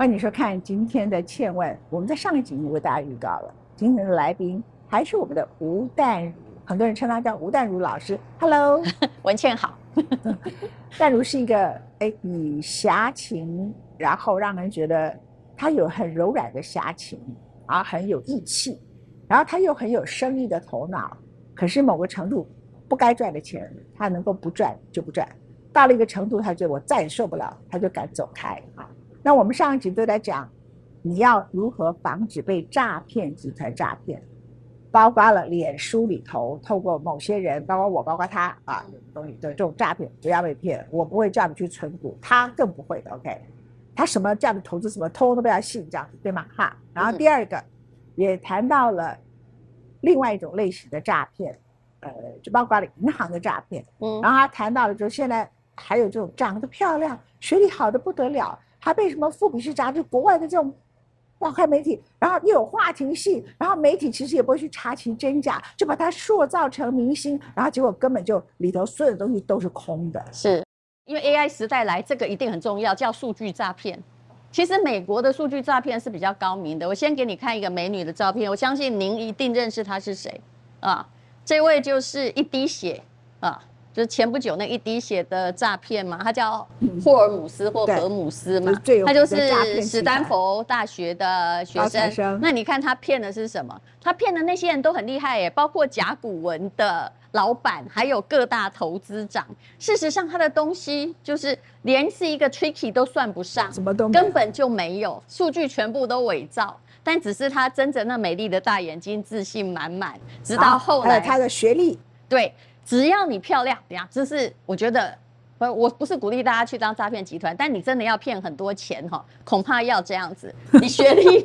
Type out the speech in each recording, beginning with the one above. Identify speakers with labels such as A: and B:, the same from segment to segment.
A: 欢迎收看今天的《倩问》。我们在上一集为大家预告了，今天的来宾还是我们的吴淡如，很多人称他叫吴淡如老师。Hello，
B: 文倩好。
A: 淡如是一个哎，以侠情，然后让人觉得他有很柔软的侠情，啊，很有义气，然后他又很有生意的头脑。可是某个程度，不该赚的钱，他能够不赚就不赚。到了一个程度，他觉得我再也受不了，他就敢走开啊。那我们上一集都在讲，你要如何防止被诈骗集团诈骗，包括了脸书里头透过某些人，包括我，包括他啊，东西的这种诈骗，不要被骗。我不会叫你去存股，他更不会的。OK，他什么叫你投资什么，通通都不要信，这样子对吗？哈。然后第二个也谈到了另外一种类型的诈骗，呃，就包括了银行的诈骗。嗯。然后他谈到了，就现在。还有这种长得漂亮、学历好的不得了，还被什么《富比士》杂志国外的这种报刊媒体，然后又有话题性，然后媒体其实也不会去查其真假，就把它塑造成明星，然后结果根本就里头所有的东西都是空的。
B: 是因为 AI 时代来，这个一定很重要，叫数据诈骗。其实美国的数据诈骗是比较高明的。我先给你看一个美女的照片，我相信您一定认识她是谁啊？这位就是一滴血啊。就是前不久那一滴血的诈骗嘛，他叫霍尔姆斯或荷姆斯嘛，他就是史丹佛大学的学生。那你看他骗的是什么？他骗的那些人都很厉害耶，包括甲骨文的老板，还有各大投资长。事实上，他的东西就是连是一个 tricky 都算不上，
A: 什么都
B: 根本就没有，数据全部都伪造。但只是他睁着那美丽的大眼睛，自信满满。直到后来，
A: 他的学历
B: 对。只要你漂亮，等下，这是我觉得，我我不是鼓励大家去当诈骗集团，但你真的要骗很多钱哈，恐怕要这样子。你学历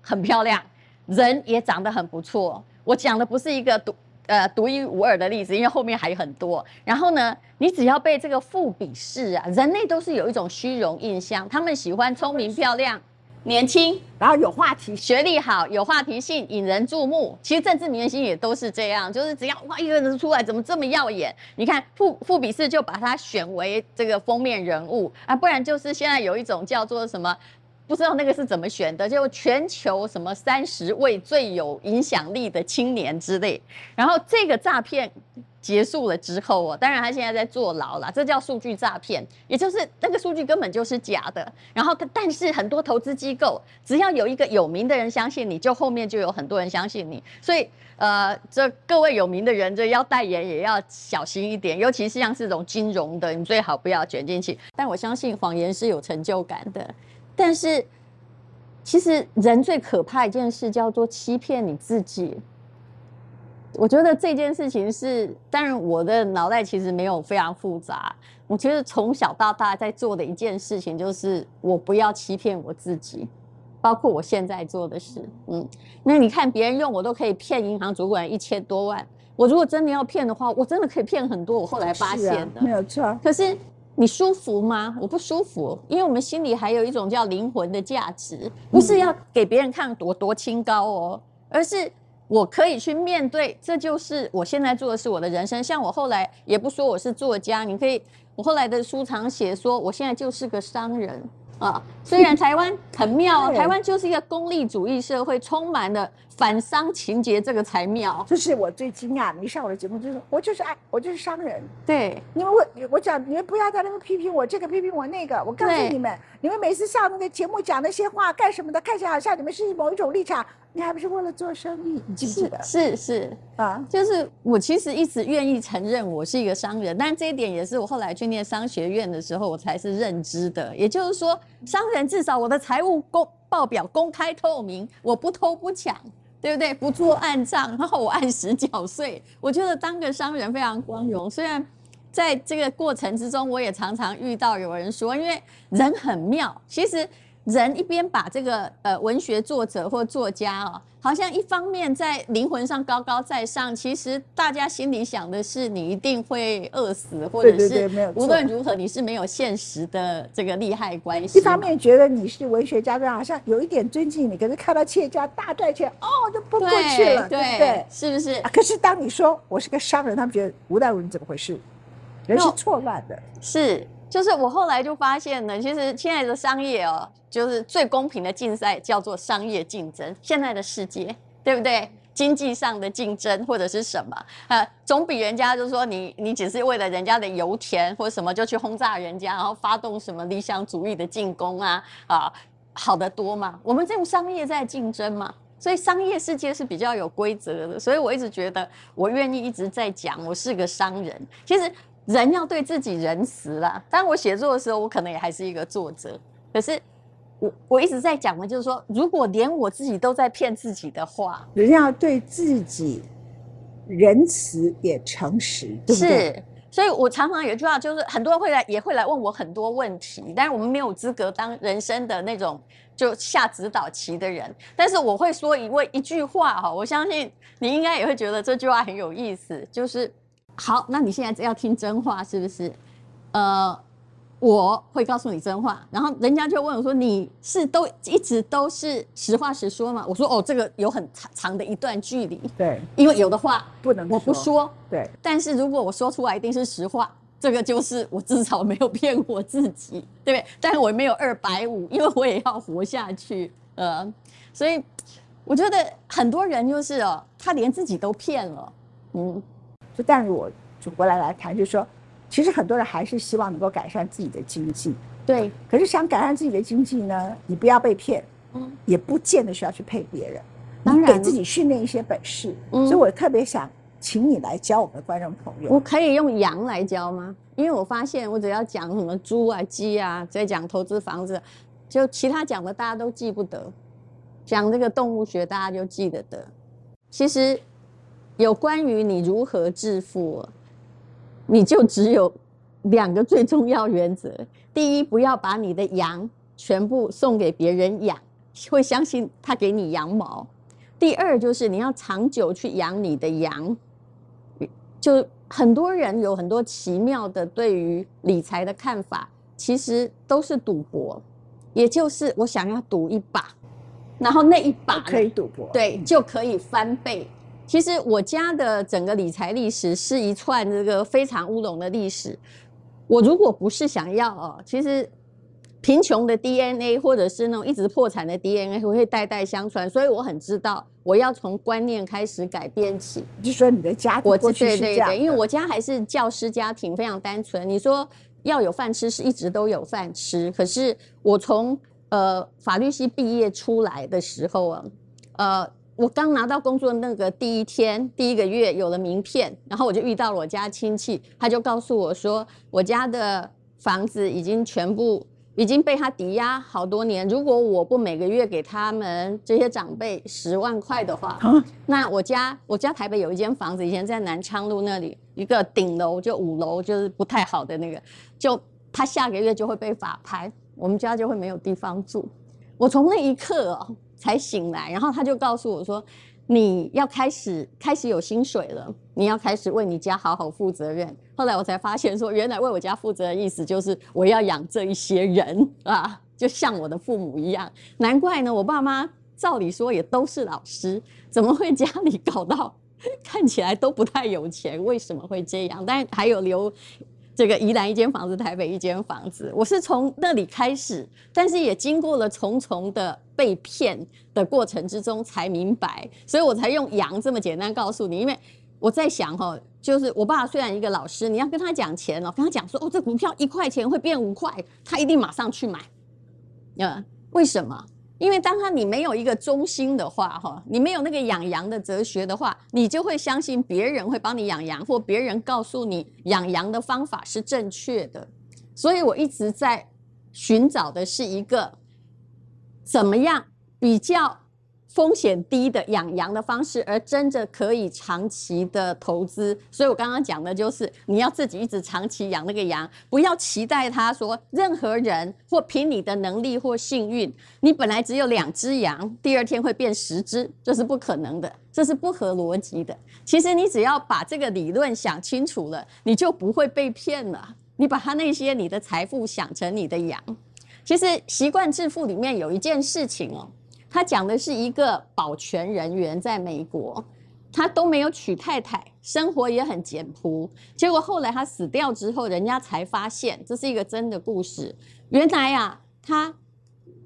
B: 很漂亮，人也长得很不错。我讲的不是一个独呃独一无二的例子，因为后面还有很多。然后呢，你只要被这个富比士啊，人类都是有一种虚荣印象，他们喜欢聪明漂亮。年轻，
A: 然后有话题，
B: 学历好，有话题性，引人注目。其实政治明星也都是这样，就是只要哇一个人出来，怎么这么耀眼？你看富富比士就把他选为这个封面人物啊，不然就是现在有一种叫做什么，不知道那个是怎么选的，就全球什么三十位最有影响力的青年之类。然后这个诈骗。结束了之后哦，当然他现在在坐牢了，这叫数据诈骗，也就是那个数据根本就是假的。然后，但是很多投资机构只要有一个有名的人相信你，就后面就有很多人相信你。所以，呃，这各位有名的人，这要代言也要小心一点，尤其是像这种金融的，你最好不要卷进去。但我相信谎言是有成就感的，但是其实人最可怕一件事叫做欺骗你自己。我觉得这件事情是，当然我的脑袋其实没有非常复杂。我觉得从小到大在做的一件事情就是，我不要欺骗我自己，包括我现在做的事。嗯，那你看别人用我都可以骗银行主管一千多万，我如果真的要骗的话，我真的可以骗很多。我后来发现的，
A: 没有错。
B: 可是你舒服吗？我不舒服，因为我们心里还有一种叫灵魂的价值，不是要给别人看多多清高哦，而是。我可以去面对，这就是我现在做的是我的人生。像我后来也不说我是作家，你可以，我后来的书常写说，我现在就是个商人。啊，虽然 台湾很妙，台湾就是一个功利主义社会，充满了反商情节，这个才妙。
A: 这是我最惊讶。你上我的节目就是，我就是爱，我就是商人。
B: 对，
A: 你们我我讲，你们不要在那边批评我这个批评我那个。我告诉你们，你们每次上那个节目讲那些话干什么的？看起来好像你们是某一种立场。你还不是为了做生意？你记不记得？
B: 是是啊，就是我其实一直愿意承认我是一个商人，但这一点也是我后来去念商学院的时候我才是认知的。也就是说，商人至少我的财务公报表公开透明，我不偷不抢，对不对？不做暗账，然后我按时缴税。我觉得当个商人非常光荣。虽然在这个过程之中，我也常常遇到有人说，因为人很妙，其实。人一边把这个呃文学作者或作家哦，好像一方面在灵魂上高高在上，其实大家心里想的是你一定会饿死，或者是无论如何你是没有现实的这个利害关系。
A: 一方面觉得你是文学家，好像有一点尊敬你，可是看到企业家大赚钱，哦，就不过去了，对不对？
B: 是不是？
A: 可是当你说我是个商人，他们觉得吴大如你怎么回事？人是错乱的。
B: 是。就是我后来就发现呢，其实现在的商业哦，就是最公平的竞赛叫做商业竞争。现在的世界，对不对？经济上的竞争或者是什么啊，总比人家就是说你你只是为了人家的油田或者什么就去轰炸人家，然后发动什么理想主义的进攻啊啊好得多嘛。我们这种商业在竞争嘛，所以商业世界是比较有规则的。所以我一直觉得我愿意一直在讲，我是个商人。其实。人要对自己仁慈啦。当，我写作的时候，我可能也还是一个作者。可是，我我一直在讲的，就是说，如果连我自己都在骗自己的话，
A: 人要对自己仁慈也诚实，对不对？
B: 是。所以我常常有一句话，就是很多人会来，也会来问我很多问题，但是我们没有资格当人生的那种就下指导棋的人。但是我会说一位一句话哈，我相信你应该也会觉得这句话很有意思，就是。好，那你现在要听真话是不是？呃，我会告诉你真话，然后人家就问我说：“你是都一直都是实话实说吗？”我说：“哦，这个有很长长的一段距离。”
A: 对，
B: 因为有的话
A: 不能
B: 我不说。
A: 对，
B: 但是如果我说出来一定是实话，这个就是我至少没有骗我自己，对不对？但是我没有二百五，因为我也要活下去。呃，所以我觉得很多人就是哦，他连自己都骗了，嗯。
A: 就但是我主过来来谈，就是说，其实很多人还是希望能够改善自己的经济。
B: 对。
A: 可是想改善自己的经济呢，你不要被骗，嗯，也不见得需要去配别人。当然。给自己训练一些本事。嗯。所以我特别想请你来教我们的观众朋友。
B: 我可以用羊来教吗？因为我发现我只要讲什么猪啊、鸡啊，再讲投资房子，就其他讲的大家都记不得。讲这个动物学，大家就记得得。其实。有关于你如何致富，你就只有两个最重要原则：第一，不要把你的羊全部送给别人养，会相信他给你羊毛；第二，就是你要长久去养你的羊。就很多人有很多奇妙的对于理财的看法，其实都是赌博，也就是我想要赌一把，然后那一把
A: 可以赌博，
B: 对，就可以翻倍。其实我家的整个理财历史是一串这个非常乌龙的历史。我如果不是想要哦，其实贫穷的 DNA 或者是那种一直破产的 DNA 会代代相传，所以我很知道我要从观念开始改变起。
A: 就说你的家庭过去是这样，
B: 因为我家还是教师家庭，非常单纯。你说要有饭吃，是一直都有饭吃。可是我从呃法律系毕业出来的时候啊，呃。我刚拿到工作那个第一天，第一个月有了名片，然后我就遇到了我家亲戚，他就告诉我说，我家的房子已经全部已经被他抵押好多年，如果我不每个月给他们这些长辈十万块的话，那我家我家台北有一间房子，以前在南昌路那里一个顶楼就五楼，就是不太好的那个，就他下个月就会被法拍，我们家就会没有地方住。我从那一刻哦。才醒来，然后他就告诉我说：“你要开始开始有薪水了，你要开始为你家好好负责任。”后来我才发现，说原来为我家负责的意思就是我要养这一些人啊，就像我的父母一样。难怪呢，我爸妈照理说也都是老师，怎么会家里搞到 看起来都不太有钱？为什么会这样？但还有留。这个宜兰一间房子，台北一间房子，我是从那里开始，但是也经过了重重的被骗的过程之中才明白，所以我才用羊这么简单告诉你。因为我在想哈，就是我爸虽然一个老师，你要跟他讲钱哦，跟他讲说哦，这股票一块钱会变五块，他一定马上去买。呃，为什么？因为当他你没有一个中心的话，哈，你没有那个养羊的哲学的话，你就会相信别人会帮你养羊，或别人告诉你养羊的方法是正确的。所以我一直在寻找的是一个怎么样比较。风险低的养羊的方式，而真的可以长期的投资。所以我刚刚讲的就是，你要自己一直长期养那个羊，不要期待他说任何人或凭你的能力或幸运，你本来只有两只羊，第二天会变十只，这是不可能的，这是不合逻辑的。其实你只要把这个理论想清楚了，你就不会被骗了。你把他那些你的财富想成你的羊。其实《习惯致富》里面有一件事情哦。他讲的是一个保全人员在美国，他都没有娶太太，生活也很简朴。结果后来他死掉之后，人家才发现这是一个真的故事。原来啊，他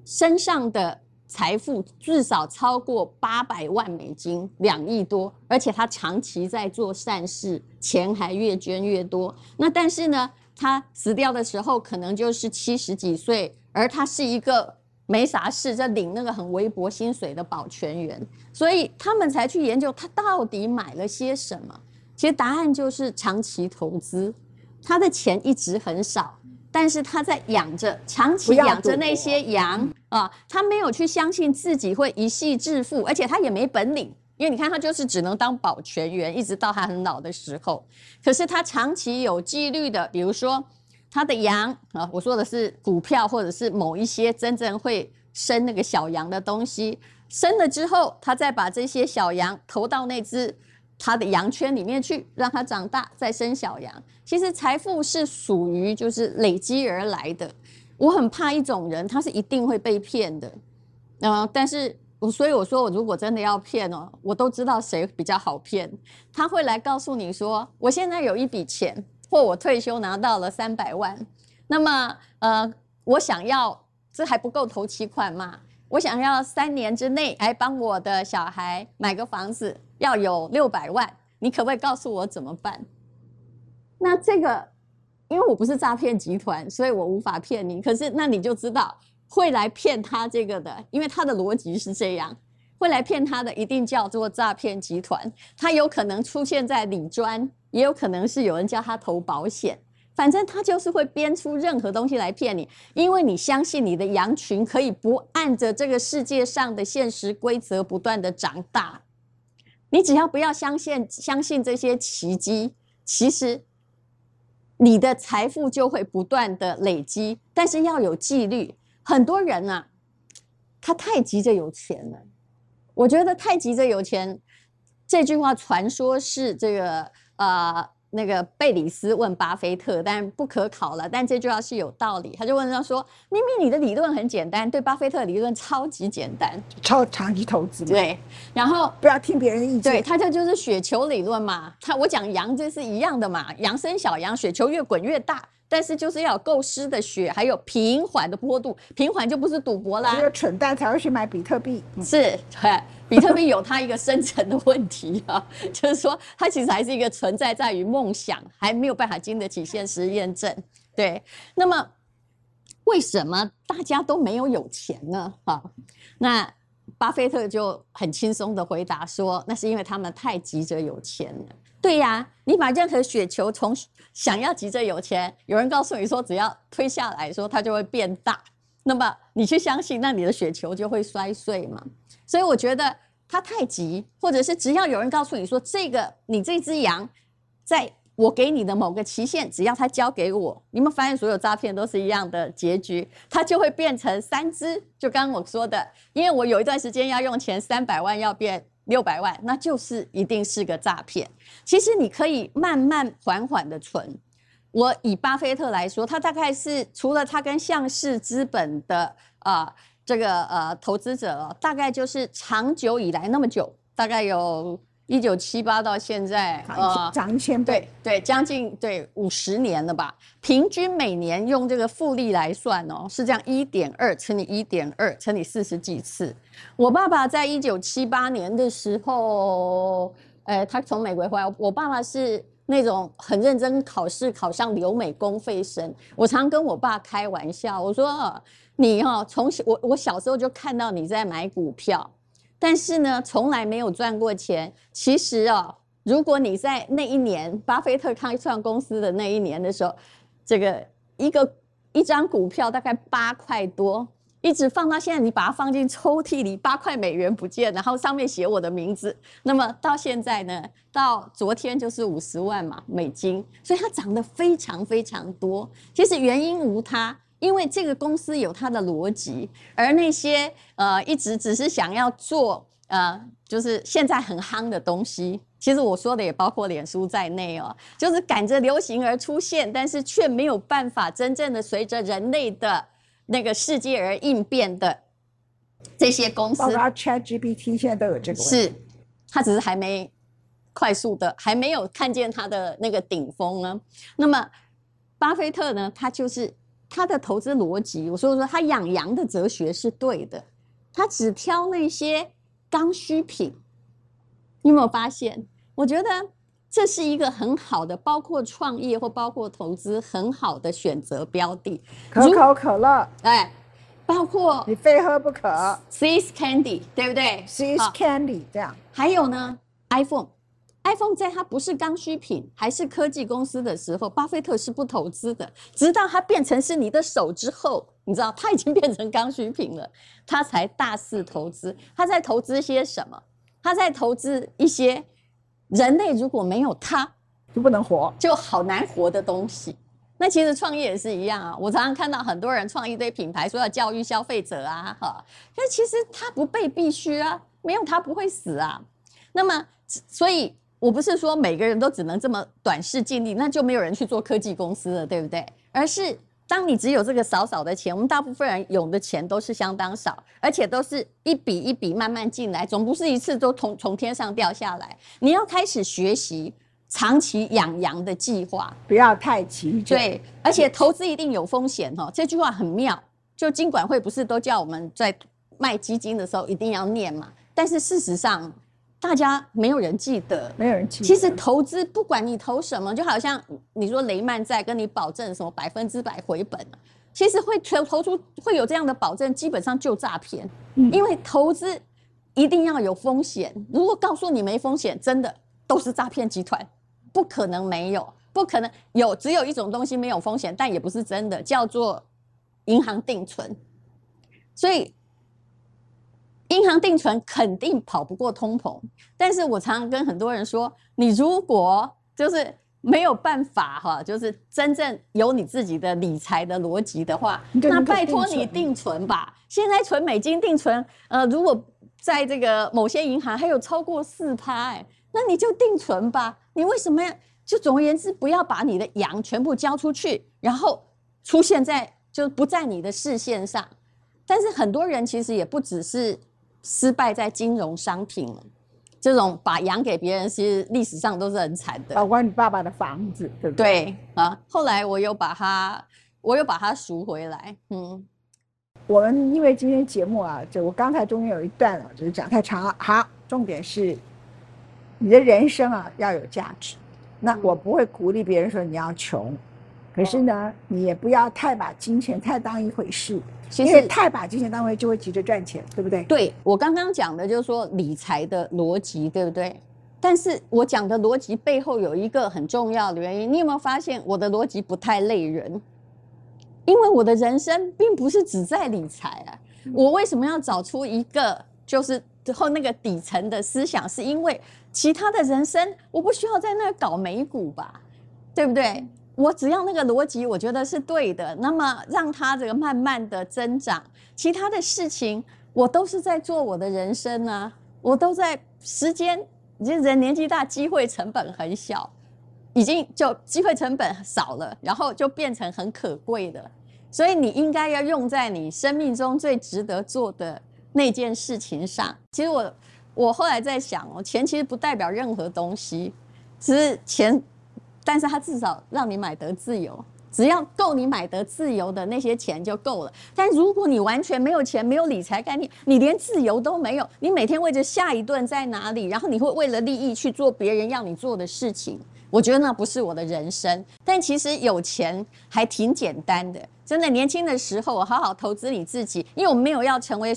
B: 身上的财富至少超过八百万美金，两亿多，而且他长期在做善事，钱还越捐越多。那但是呢，他死掉的时候可能就是七十几岁，而他是一个。没啥事，在领那个很微薄薪水的保全员，所以他们才去研究他到底买了些什么。其实答案就是长期投资，他的钱一直很少，但是他在养着，长期养着那些羊啊，他没有去相信自己会一夕致富，而且他也没本领，因为你看他就是只能当保全员，一直到他很老的时候。可是他长期有纪律的，比如说。他的羊啊，我说的是股票或者是某一些真正会生那个小羊的东西，生了之后，他再把这些小羊投到那只他的羊圈里面去，让它长大，再生小羊。其实财富是属于就是累积而来的。我很怕一种人，他是一定会被骗的。嗯，但是我所以我说，我如果真的要骗哦，我都知道谁比较好骗。他会来告诉你说，我现在有一笔钱。或我退休拿到了三百万，那么呃，我想要这还不够投期款嘛？我想要三年之内来帮我的小孩买个房子，要有六百万，你可不可以告诉我怎么办？那这个，因为我不是诈骗集团，所以我无法骗你。可是那你就知道会来骗他这个的，因为他的逻辑是这样，会来骗他的一定叫做诈骗集团，他有可能出现在理专。也有可能是有人叫他投保险，反正他就是会编出任何东西来骗你，因为你相信你的羊群可以不按着这个世界上的现实规则不断的长大，你只要不要相信相信这些奇迹，其实你的财富就会不断的累积，但是要有纪律。很多人啊，他太急着有钱了，我觉得太急着有钱这句话传说是这个。呃，那个贝里斯问巴菲特，但不可考了。但这句话是有道理，他就问他说：“明明你的理论很简单，对巴菲特理论超级简单，
A: 超长期投资。”
B: 对，然后
A: 不要听别人的意见。
B: 对，他这就是雪球理论嘛。他我讲羊这是一样的嘛，羊生小羊，雪球越滚越大。但是就是要有够湿的雪，还有平缓的坡度，平缓就不是赌博啦。
A: 只有蠢蛋才会去买比特币。
B: 是，比特币有它一个深层的问题啊，就是说它其实还是一个存在在于梦想，还没有办法经得起现实验证。对，那么为什么大家都没有有钱呢？哈，那巴菲特就很轻松的回答说，那是因为他们太急着有钱了。对呀，你把任何雪球从想要急着有钱，有人告诉你说只要推下来说它就会变大，那么你去相信，那你的雪球就会摔碎嘛。所以我觉得他太急，或者是只要有人告诉你说这个你这只羊，在我给你的某个期限，只要他交给我，你们发现所有诈骗都是一样的结局，它就会变成三只。就刚刚我说的，因为我有一段时间要用钱三百万要变。六百万，那就是一定是个诈骗。其实你可以慢慢缓缓的存。我以巴菲特来说，他大概是除了他跟向氏资本的啊这个呃投资者，大概就是长久以来那么久，大概有。一九七八到现在，
A: 呃，涨一千
B: 倍，对对，将近对五十年了吧？平均每年用这个复利来算哦，是这样一点二乘以一点二乘以四十几次。我爸爸在一九七八年的时候，呃，他从美国回来，我爸爸是那种很认真考试考上留美公费生。我常跟我爸开玩笑，我说你哈，从小我我小时候就看到你在买股票。但是呢，从来没有赚过钱。其实哦，如果你在那一年巴菲特开创公司的那一年的时候，这个一个一张股票大概八块多，一直放到现在，你把它放进抽屉里，八块美元不见，然后上面写我的名字。那么到现在呢，到昨天就是五十万嘛美金，所以它涨得非常非常多。其实原因无他。因为这个公司有它的逻辑，而那些呃一直只是想要做呃就是现在很夯的东西，其实我说的也包括脸书在内哦，就是赶着流行而出现，但是却没有办法真正的随着人类的那个世界而应变的这些公司。
A: 包括 ChatGPT 现在都有这个。
B: 是，它只是还没快速的，还没有看见它的那个顶峰呢。那么，巴菲特呢，他就是他的投资逻辑，我说说他养羊的哲学是对的，他只挑那些刚需品。你有没有发现？我觉得这是一个很好的，包括创业或包括投资很好的选择标的。
A: 可口可乐，
B: 哎，包括
A: 你非喝不可。
B: Seas Candy，对不对
A: ？Seas Candy 这样。
B: 还有呢，iPhone。iPhone 在它不是刚需品，还是科技公司的时候，巴菲特是不投资的。直到它变成是你的手之后，你知道它已经变成刚需品了，他才大肆投资。他在投资些什么？他在投资一些人类如果没有它
A: 就不能活，
B: 就好难活的东西。那其实创业也是一样啊。我常常看到很多人创一堆品牌，说要教育消费者啊，哈，但其实它不被必须啊，没有它不会死啊。那么，所以。我不是说每个人都只能这么短视尽力，那就没有人去做科技公司了，对不对？而是当你只有这个少少的钱，我们大部分人有的钱都是相当少，而且都是一笔一笔慢慢进来，总不是一次都从从天上掉下来。你要开始学习长期养羊的计划，
A: 不要太急。
B: 对，而且投资一定有风险哈，这句话很妙。就金管会不是都叫我们在卖基金的时候一定要念嘛？但是事实上。大家没有人记得，
A: 没有人记。
B: 其实投资不管你投什么，就好像你说雷曼在跟你保证什么百分之百回本，其实会投投出会有这样的保证，基本上就诈骗。因为投资一定要有风险，如果告诉你没风险，真的都是诈骗集团，不可能没有，不可能有，只有一种东西没有风险，但也不是真的，叫做银行定存。所以。银行定存肯定跑不过通膨，但是我常常跟很多人说，你如果就是没有办法哈，就是真正有你自己的理财的逻辑的话，那拜托你定存吧。现在存美金定存，呃，如果在这个某些银行还有超过四趴，哎，那你就定存吧。你为什么要？就总而言之，不要把你的羊全部交出去，然后出现在就不在你的视线上。但是很多人其实也不只是。失败在金融商品了，这种把羊给别人，其实历史上都是很惨的。
A: 包括你爸爸的房子，对不
B: 对？对啊，后来我又把它，我又把它赎回来。嗯，
A: 我们因为今天节目啊，就我刚才中间有一段啊，就是讲太长了。好，重点是你的人生啊要有价值。那我不会鼓励别人说你要穷，可是呢，你也不要太把金钱太当一回事。其实太把金钱当回就会急着赚钱，对不对？
B: 对我刚刚讲的就是说理财的逻辑，对不对？但是我讲的逻辑背后有一个很重要的原因，你有没有发现我的逻辑不太累人？因为我的人生并不是只在理财啊。我为什么要找出一个就是后那个底层的思想？是因为其他的人生我不需要在那搞美股吧？对不对？我只要那个逻辑，我觉得是对的。那么让它这个慢慢的增长，其他的事情我都是在做我的人生啊，我都在时间，其实人年纪大，机会成本很小，已经就机会成本少了，然后就变成很可贵的。所以你应该要用在你生命中最值得做的那件事情上。其实我我后来在想哦，钱其实不代表任何东西，只是钱。但是它至少让你买得自由，只要够你买得自由的那些钱就够了。但如果你完全没有钱，没有理财概念，你连自由都没有，你每天为着下一顿在哪里，然后你会为了利益去做别人要你做的事情，我觉得那不是我的人生。但其实有钱还挺简单的，真的年轻的时候我好好投资你自己，因为我没有要成为。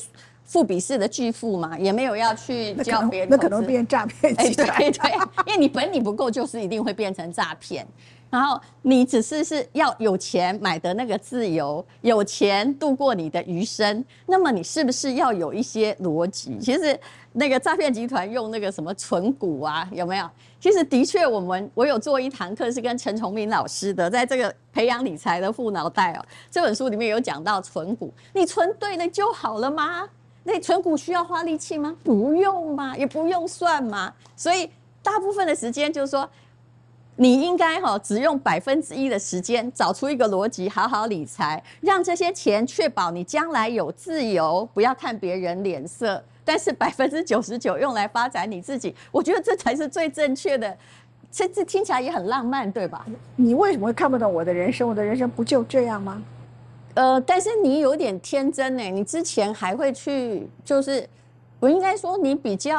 B: 富比式的巨富嘛，也没有要去教别人，
A: 那可能变诈骗集团。
B: 对对，因为你本领不够，就是一定会变成诈骗。然后你只是是要有钱买的那个自由，有钱度过你的余生，那么你是不是要有一些逻辑？其实那个诈骗集团用那个什么存股啊，有没有？其实的确，我们我有做一堂课是跟陈崇明老师的，在这个培养理财的富脑袋哦这本书里面有讲到存股，你存对了就好了吗？那存股需要花力气吗？不用嘛，也不用算嘛。所以大部分的时间就是说，你应该哈只用百分之一的时间找出一个逻辑，好好理财，让这些钱确保你将来有自由，不要看别人脸色。但是百分之九十九用来发展你自己，我觉得这才是最正确的。这这听起来也很浪漫，对吧？
A: 你为什么会看不懂我的人生？我的人生不就这样吗？
B: 呃，但是你有点天真呢。你之前还会去，就是我应该说，你比较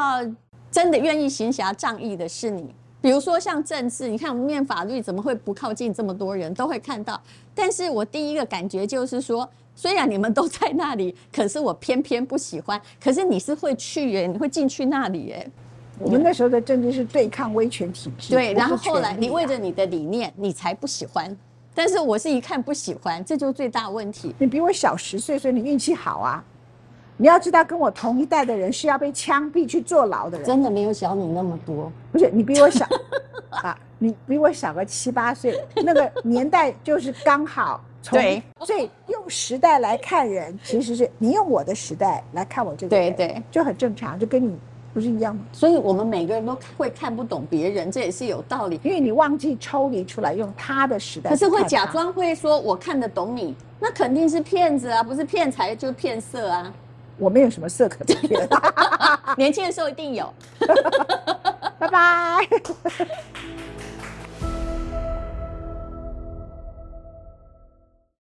B: 真的愿意行侠仗义的是你。比如说像政治，你看我们念法律，怎么会不靠近这么多人都会看到？但是我第一个感觉就是说，虽然你们都在那里，可是我偏偏不喜欢。可是你是会去耶，你会进去那里耶。
A: 我们那时候的政治是对抗威权体制，
B: 对。然后后来你为着你的理念，你才不喜欢。但是我是一看不喜欢，这就是最大问题。
A: 你比我小十岁，所以你运气好啊。你要知道，跟我同一代的人是要被枪毙去坐牢的人。
B: 真的没有小你那么多，
A: 不是你比我小 啊，你比我小个七八岁，那个年代就是刚好。
B: 对，
A: 所以用时代来看人，其实是你用我的时代来看我这个，
B: 对对，
A: 就很正常，就跟你。不是一样吗？
B: 所以我们每个人都会看不懂别人，这也是有道理。
A: 因为你忘记抽离出来，用他的时代。
B: 可是会假装会说我看得懂你，那肯定是骗子啊！不是骗财就骗色啊！
A: 我没有什么色可骗，
B: 年轻的时候一定有。
A: 拜拜。